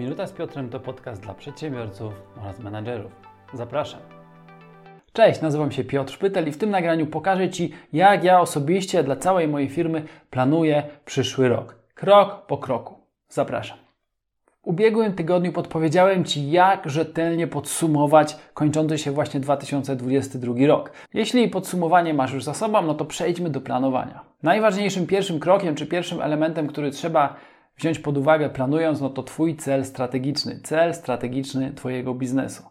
Minuta z Piotrem to podcast dla przedsiębiorców oraz menadżerów. Zapraszam. Cześć, nazywam się Piotr Szpytel i w tym nagraniu pokażę Ci, jak ja osobiście dla całej mojej firmy planuję przyszły rok. Krok po kroku. Zapraszam. W ubiegłym tygodniu podpowiedziałem Ci, jak rzetelnie podsumować kończący się właśnie 2022 rok. Jeśli podsumowanie masz już za sobą, no to przejdźmy do planowania. Najważniejszym pierwszym krokiem, czy pierwszym elementem, który trzeba wziąć pod uwagę planując, no to Twój cel strategiczny, cel strategiczny Twojego biznesu.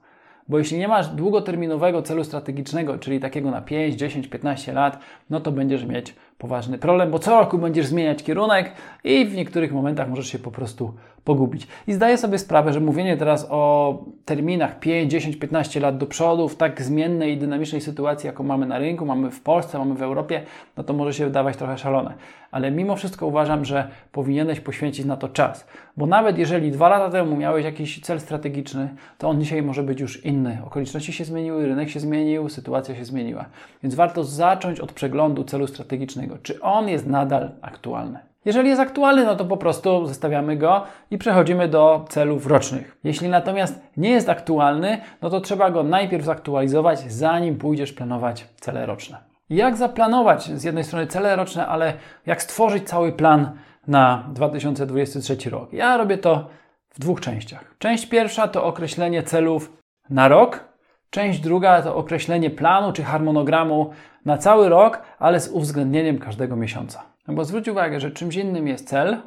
Bo jeśli nie masz długoterminowego celu strategicznego, czyli takiego na 5, 10, 15 lat, no to będziesz mieć poważny problem, bo co roku będziesz zmieniać kierunek i w niektórych momentach możesz się po prostu pogubić. I zdaję sobie sprawę, że mówienie teraz o terminach 5, 10, 15 lat do przodu w tak zmiennej i dynamicznej sytuacji, jaką mamy na rynku, mamy w Polsce, mamy w Europie, no to może się wydawać trochę szalone. Ale mimo wszystko uważam, że powinieneś poświęcić na to czas. Bo nawet jeżeli dwa lata temu miałeś jakiś cel strategiczny, to on dzisiaj może być już inny. Okoliczności się zmieniły, rynek się zmienił, sytuacja się zmieniła. Więc warto zacząć od przeglądu celu strategicznego. Czy on jest nadal aktualny? Jeżeli jest aktualny, no to po prostu zostawiamy go i przechodzimy do celów rocznych. Jeśli natomiast nie jest aktualny, no to trzeba go najpierw zaktualizować, zanim pójdziesz planować cele roczne. Jak zaplanować z jednej strony cele roczne, ale jak stworzyć cały plan na 2023 rok? Ja robię to w dwóch częściach. Część pierwsza to określenie celów na rok, część druga to określenie planu czy harmonogramu na cały rok, ale z uwzględnieniem każdego miesiąca. No bo zwróć uwagę, że czymś innym jest cel,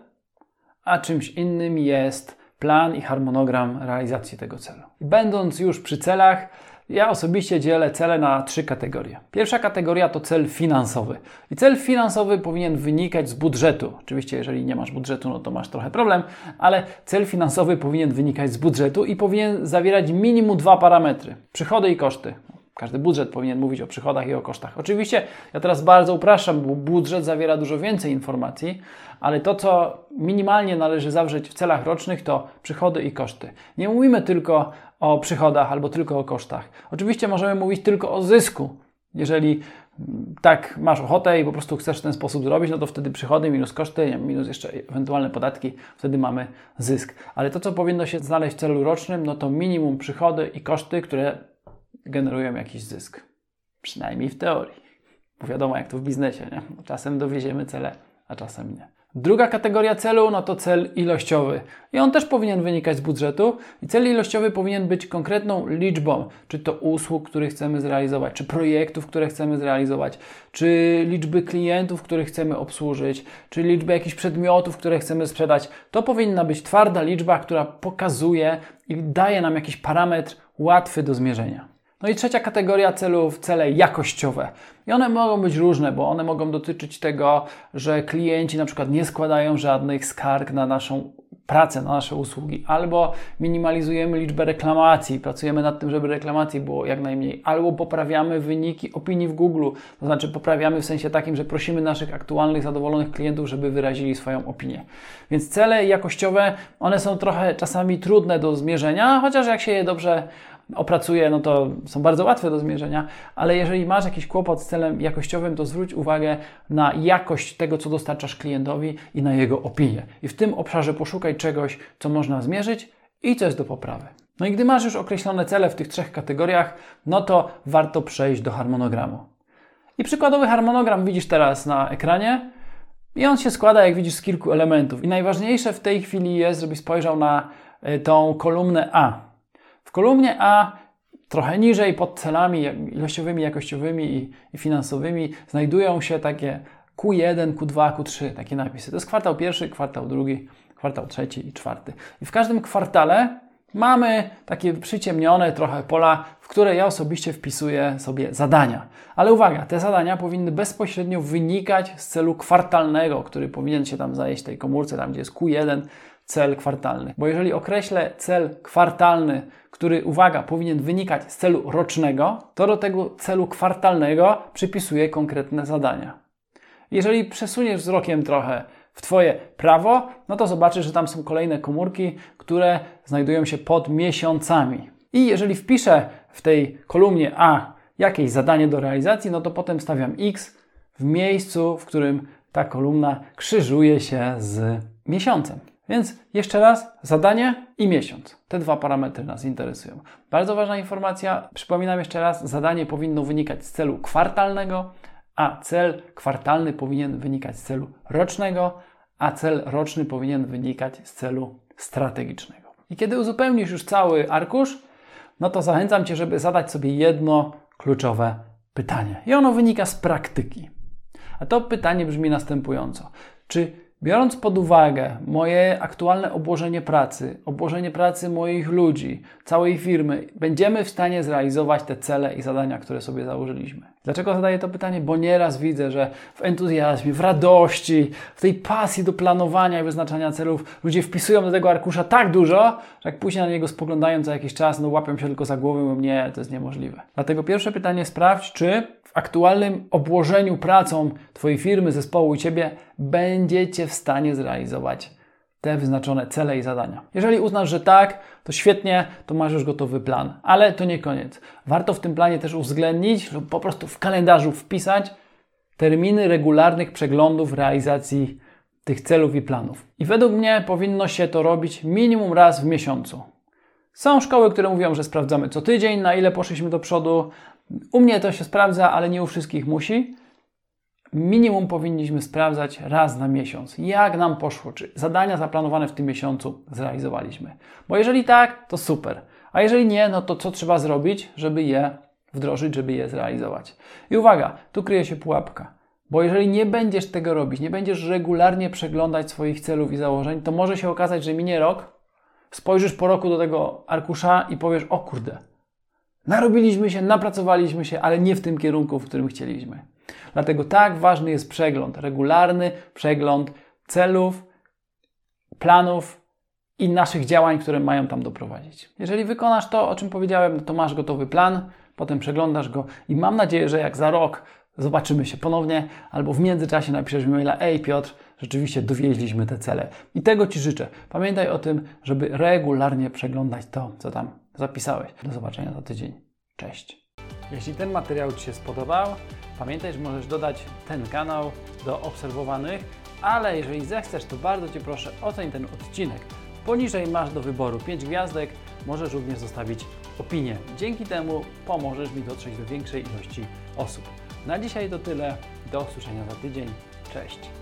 a czymś innym jest plan i harmonogram realizacji tego celu. Będąc już przy celach, ja osobiście dzielę cele na trzy kategorie. Pierwsza kategoria to cel finansowy. I cel finansowy powinien wynikać z budżetu. Oczywiście, jeżeli nie masz budżetu, no to masz trochę problem, ale cel finansowy powinien wynikać z budżetu i powinien zawierać minimum dwa parametry: przychody i koszty. Każdy budżet powinien mówić o przychodach i o kosztach. Oczywiście ja teraz bardzo upraszczam, bo budżet zawiera dużo więcej informacji, ale to, co minimalnie należy zawrzeć w celach rocznych, to przychody i koszty. Nie mówimy tylko o przychodach albo tylko o kosztach. Oczywiście możemy mówić tylko o zysku. Jeżeli tak masz ochotę i po prostu chcesz w ten sposób zrobić, no to wtedy przychody minus koszty, minus jeszcze ewentualne podatki, wtedy mamy zysk. Ale to, co powinno się znaleźć w celu rocznym, no to minimum przychody i koszty, które generują jakiś zysk. Przynajmniej w teorii. Bo wiadomo, jak to w biznesie, nie? Czasem dowieziemy cele, a czasem nie. Druga kategoria celu no to cel ilościowy. I on też powinien wynikać z budżetu. I cel ilościowy powinien być konkretną liczbą, czy to usług, które chcemy zrealizować, czy projektów, które chcemy zrealizować, czy liczby klientów, których chcemy obsłużyć, czy liczby jakichś przedmiotów, które chcemy sprzedać. To powinna być twarda liczba, która pokazuje i daje nam jakiś parametr łatwy do zmierzenia. No i trzecia kategoria celów, cele jakościowe. I one mogą być różne, bo one mogą dotyczyć tego, że klienci na przykład nie składają żadnych skarg na naszą pracę, na nasze usługi, albo minimalizujemy liczbę reklamacji, pracujemy nad tym, żeby reklamacji było jak najmniej, albo poprawiamy wyniki opinii w Google, to znaczy poprawiamy w sensie takim, że prosimy naszych aktualnych, zadowolonych klientów, żeby wyrazili swoją opinię. Więc cele jakościowe, one są trochę czasami trudne do zmierzenia, chociaż jak się je dobrze opracuje, no to są bardzo łatwe do zmierzenia, ale jeżeli masz jakiś kłopot z celem jakościowym, to zwróć uwagę na jakość tego, co dostarczasz klientowi i na jego opinię. I w tym obszarze poszukaj czegoś, co można zmierzyć i co jest do poprawy. No i gdy masz już określone cele w tych trzech kategoriach, no to warto przejść do harmonogramu. I przykładowy harmonogram widzisz teraz na ekranie. I on się składa, jak widzisz, z kilku elementów. I najważniejsze w tej chwili jest, żebyś spojrzał na e, tą kolumnę A. Kolumnie A trochę niżej pod celami ilościowymi, jakościowymi i, i finansowymi znajdują się takie Q1, Q2, Q3, takie napisy. To jest kwartał pierwszy, kwartał drugi, kwartał trzeci i czwarty. I w każdym kwartale mamy takie przyciemnione trochę pola, w które ja osobiście wpisuję sobie zadania. Ale uwaga, te zadania powinny bezpośrednio wynikać z celu kwartalnego, który powinien się tam zajść w tej komórce, tam gdzie jest Q1, cel kwartalny. Bo jeżeli określę cel kwartalny, który, uwaga, powinien wynikać z celu rocznego, to do tego celu kwartalnego przypisuję konkretne zadania. Jeżeli przesuniesz wzrokiem trochę w Twoje prawo, no to zobaczysz, że tam są kolejne komórki, które znajdują się pod miesiącami. I jeżeli wpiszę w tej kolumnie A jakieś zadanie do realizacji, no to potem stawiam X w miejscu, w którym ta kolumna krzyżuje się z miesiącem. Więc jeszcze raz, zadanie i miesiąc. Te dwa parametry nas interesują. Bardzo ważna informacja, przypominam jeszcze raz, zadanie powinno wynikać z celu kwartalnego, a cel kwartalny powinien wynikać z celu rocznego, a cel roczny powinien wynikać z celu strategicznego. I kiedy uzupełnisz już cały arkusz, no to zachęcam Cię, żeby zadać sobie jedno kluczowe pytanie. I ono wynika z praktyki. A to pytanie brzmi następująco: czy Biorąc pod uwagę moje aktualne obłożenie pracy, obłożenie pracy moich ludzi, całej firmy, będziemy w stanie zrealizować te cele i zadania, które sobie założyliśmy. Dlaczego zadaję to pytanie? Bo nieraz widzę, że w entuzjazmie, w radości, w tej pasji do planowania i wyznaczania celów ludzie wpisują do tego arkusza tak dużo, że jak później na niego spoglądają za jakiś czas, no łapią się tylko za głowę i mówią, nie, to jest niemożliwe. Dlatego pierwsze pytanie sprawdź, czy w aktualnym obłożeniu pracą Twojej firmy, zespołu i Ciebie będziecie w stanie zrealizować te wyznaczone cele i zadania. Jeżeli uznasz, że tak, to świetnie, to masz już gotowy plan. Ale to nie koniec. Warto w tym planie też uwzględnić lub po prostu w kalendarzu wpisać terminy regularnych przeglądów realizacji tych celów i planów. I według mnie powinno się to robić minimum raz w miesiącu. Są szkoły, które mówią, że sprawdzamy co tydzień, na ile poszliśmy do przodu. U mnie to się sprawdza, ale nie u wszystkich musi. Minimum powinniśmy sprawdzać raz na miesiąc, jak nam poszło, czy zadania zaplanowane w tym miesiącu zrealizowaliśmy. Bo jeżeli tak, to super. A jeżeli nie, no to co trzeba zrobić, żeby je wdrożyć, żeby je zrealizować? I uwaga, tu kryje się pułapka. Bo jeżeli nie będziesz tego robić, nie będziesz regularnie przeglądać swoich celów i założeń, to może się okazać, że minie rok, spojrzysz po roku do tego arkusza i powiesz: O kurde, narobiliśmy się, napracowaliśmy się, ale nie w tym kierunku, w którym chcieliśmy. Dlatego tak ważny jest przegląd, regularny przegląd celów, planów i naszych działań, które mają tam doprowadzić. Jeżeli wykonasz to, o czym powiedziałem, to masz gotowy plan, potem przeglądasz go i mam nadzieję, że jak za rok zobaczymy się ponownie, albo w międzyczasie napiszesz mi maila, ej Piotr, rzeczywiście dowieźliśmy te cele. I tego Ci życzę. Pamiętaj o tym, żeby regularnie przeglądać to, co tam zapisałeś. Do zobaczenia za tydzień. Cześć. Jeśli ten materiał Ci się spodobał, pamiętaj, że możesz dodać ten kanał do obserwowanych, ale jeżeli zechcesz, to bardzo Cię proszę, oceń ten odcinek. Poniżej masz do wyboru 5 gwiazdek, możesz również zostawić opinię. Dzięki temu pomożesz mi dotrzeć do większej ilości osób. Na dzisiaj to tyle. Do usłyszenia za tydzień. Cześć.